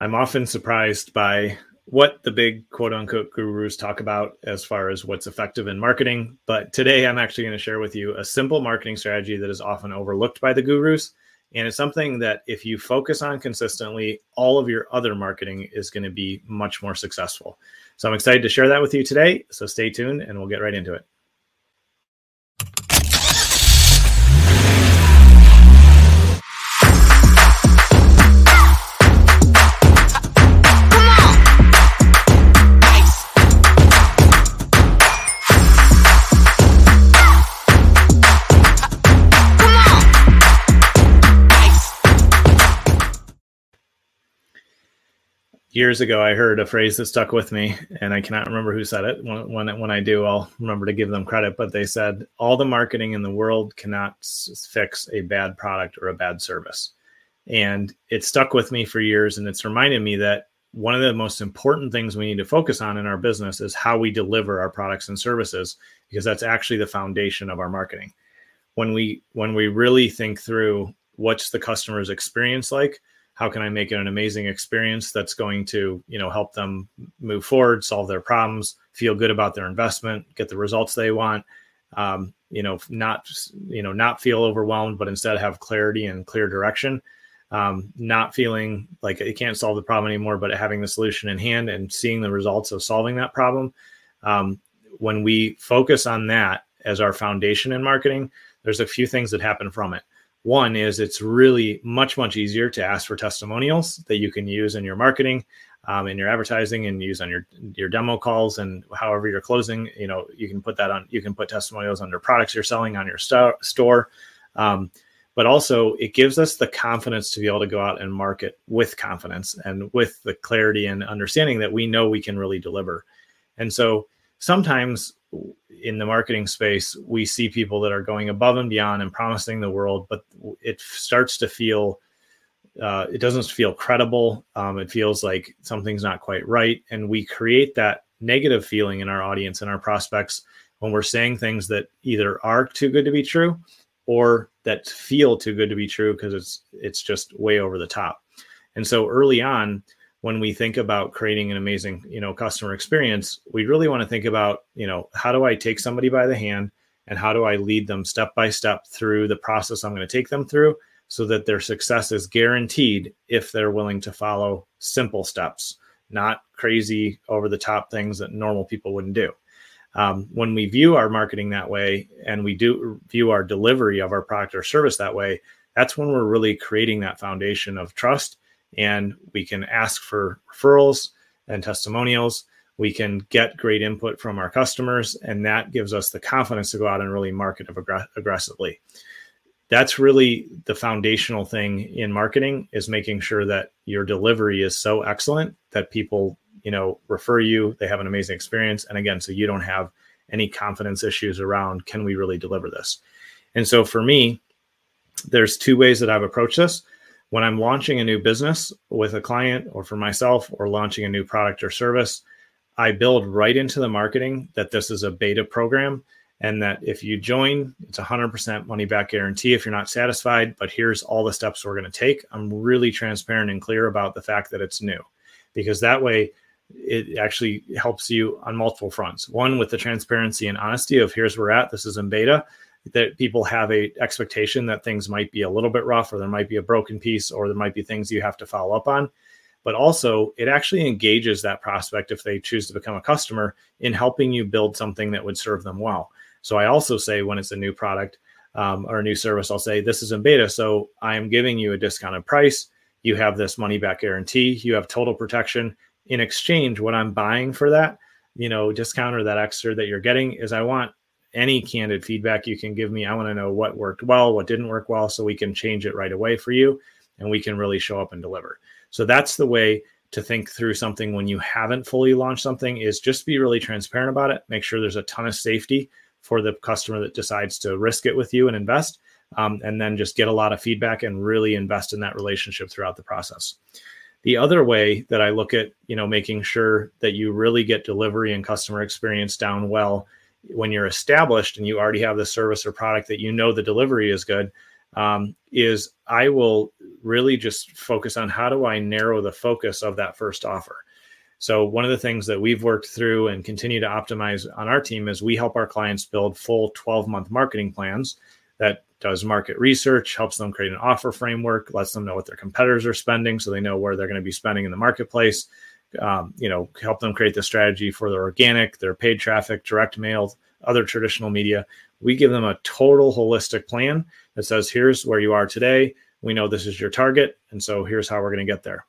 I'm often surprised by what the big quote unquote gurus talk about as far as what's effective in marketing. But today I'm actually going to share with you a simple marketing strategy that is often overlooked by the gurus. And it's something that if you focus on consistently, all of your other marketing is going to be much more successful. So I'm excited to share that with you today. So stay tuned and we'll get right into it. Years ago i heard a phrase that stuck with me and i cannot remember who said it. When, when, when i do i'll remember to give them credit but they said all the marketing in the world cannot s- fix a bad product or a bad service. And it stuck with me for years and it's reminded me that one of the most important things we need to focus on in our business is how we deliver our products and services because that's actually the foundation of our marketing. When we when we really think through what's the customer's experience like how can i make it an amazing experience that's going to you know help them move forward solve their problems feel good about their investment get the results they want um, you know not you know not feel overwhelmed but instead have clarity and clear direction. Um, not feeling like it can't solve the problem anymore but having the solution in hand and seeing the results of solving that problem. Um, when we focus on that as our foundation in marketing there's a few things that happen from it one is it's really much, much easier to ask for testimonials that you can use in your marketing, um, in your advertising, and use on your your demo calls and however you're closing. You know, you can put that on. You can put testimonials under products you're selling on your st- store. Um, but also, it gives us the confidence to be able to go out and market with confidence and with the clarity and understanding that we know we can really deliver. And so sometimes in the marketing space, we see people that are going above and beyond and promising the world, but it starts to feel uh, it doesn't feel credible. Um, it feels like something's not quite right, and we create that negative feeling in our audience and our prospects when we're saying things that either are too good to be true or that feel too good to be true because it's it's just way over the top. And so early on, when we think about creating an amazing you know customer experience we really want to think about you know how do i take somebody by the hand and how do i lead them step by step through the process i'm going to take them through so that their success is guaranteed if they're willing to follow simple steps not crazy over the top things that normal people wouldn't do. Um, when we view our marketing that way and we do view our delivery of our product or service that way that's when we're really creating that foundation of trust and we can ask for referrals and testimonials. We can get great input from our customers, and that gives us the confidence to go out and really market aggressively. That's really the foundational thing in marketing is making sure that your delivery is so excellent that people, you know, refer you, they have an amazing experience, and again, so you don't have any confidence issues around can we really deliver this. And so for me, there's two ways that I've approached this when I'm launching a new business with a client or for myself or launching a new product or service, I build right into the marketing that this is a beta program and that if you join, it's 100% money back guarantee if you're not satisfied. But here's all the steps we're going to take. I'm really transparent and clear about the fact that it's new because that way it actually helps you on multiple fronts. One, with the transparency and honesty of here's where we're at, this is in beta that people have a expectation that things might be a little bit rough or there might be a broken piece or there might be things you have to follow up on. But also it actually engages that prospect if they choose to become a customer in helping you build something that would serve them well. So i also say when it's a new product um, or a new service i'll say this is in beta so i am giving you a discounted price. You have this money back guarantee. You have total protection. In exchange what i'm buying for that you know discount or that extra that you're getting is i want any candid feedback you can give me. I want to know what worked well, what didn't work well, so we can change it right away for you and we can really show up and deliver. So that's the way to think through something when you haven't fully launched something is just be really transparent about it. Make sure there's a ton of safety for the customer that decides to risk it with you and invest. Um, and then just get a lot of feedback and really invest in that relationship throughout the process. The other way that I look at, you know, making sure that you really get delivery and customer experience down well when you're established and you already have the service or product that you know the delivery is good, um, is I will really just focus on how do I narrow the focus of that first offer. So one of the things that we've worked through and continue to optimize on our team is we help our clients build full 12 month marketing plans that does market research, helps them create an offer framework, lets them know what their competitors are spending so they know where they're going to be spending in the marketplace. Um, you know, help them create the strategy for their organic, their paid traffic, direct mail, other traditional media. We give them a total holistic plan that says, here's where you are today. We know this is your target. And so here's how we're going to get there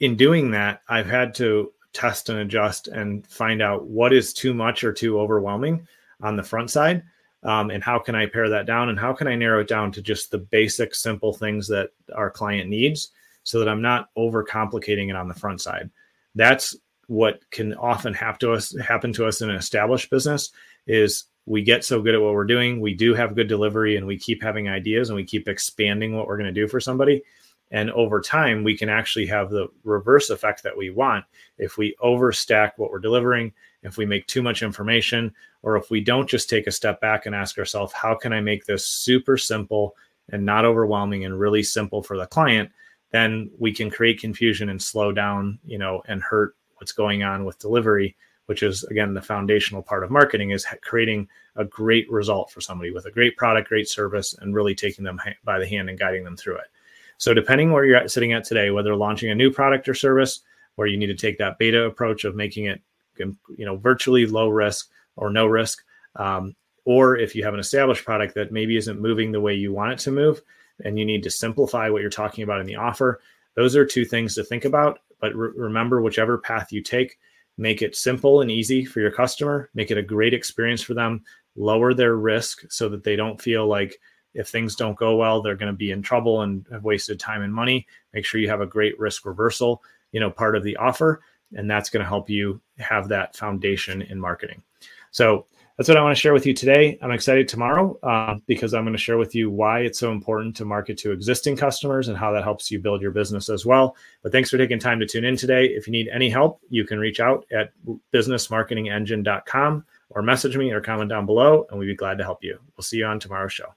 in doing that, I've had to test and adjust and find out what is too much or too overwhelming on the front side. Um, and how can I pare that down? And how can I narrow it down to just the basic, simple things that our client needs so that I'm not overcomplicating it on the front side? That's what can often happen to us happen to us in an established business is we get so good at what we're doing we do have good delivery and we keep having ideas and we keep expanding what we're going to do for somebody and over time, we can actually have the reverse effect that we want if we overstack what we're delivering, if we make too much information, or if we don't just take a step back and ask ourselves, how can I make this super simple and not overwhelming and really simple for the client? Then we can create confusion and slow down, you know, and hurt what's going on with delivery, which is again the foundational part of marketing is creating a great result for somebody with a great product, great service, and really taking them by the hand and guiding them through it. So depending where you're at, sitting at today, whether launching a new product or service, where you need to take that beta approach of making it, you know, virtually low risk or no risk, um, or if you have an established product that maybe isn't moving the way you want it to move, and you need to simplify what you're talking about in the offer, those are two things to think about. But re- remember, whichever path you take, make it simple and easy for your customer, make it a great experience for them, lower their risk so that they don't feel like if things don't go well, they're going to be in trouble and have wasted time and money. Make sure you have a great risk reversal, you know, part of the offer, and that's going to help you have that foundation in marketing. So that's what I want to share with you today. I'm excited tomorrow uh, because I'm going to share with you why it's so important to market to existing customers and how that helps you build your business as well. But thanks for taking time to tune in today. If you need any help, you can reach out at businessmarketingengine.com or message me or comment down below, and we'd be glad to help you. We'll see you on tomorrow's show.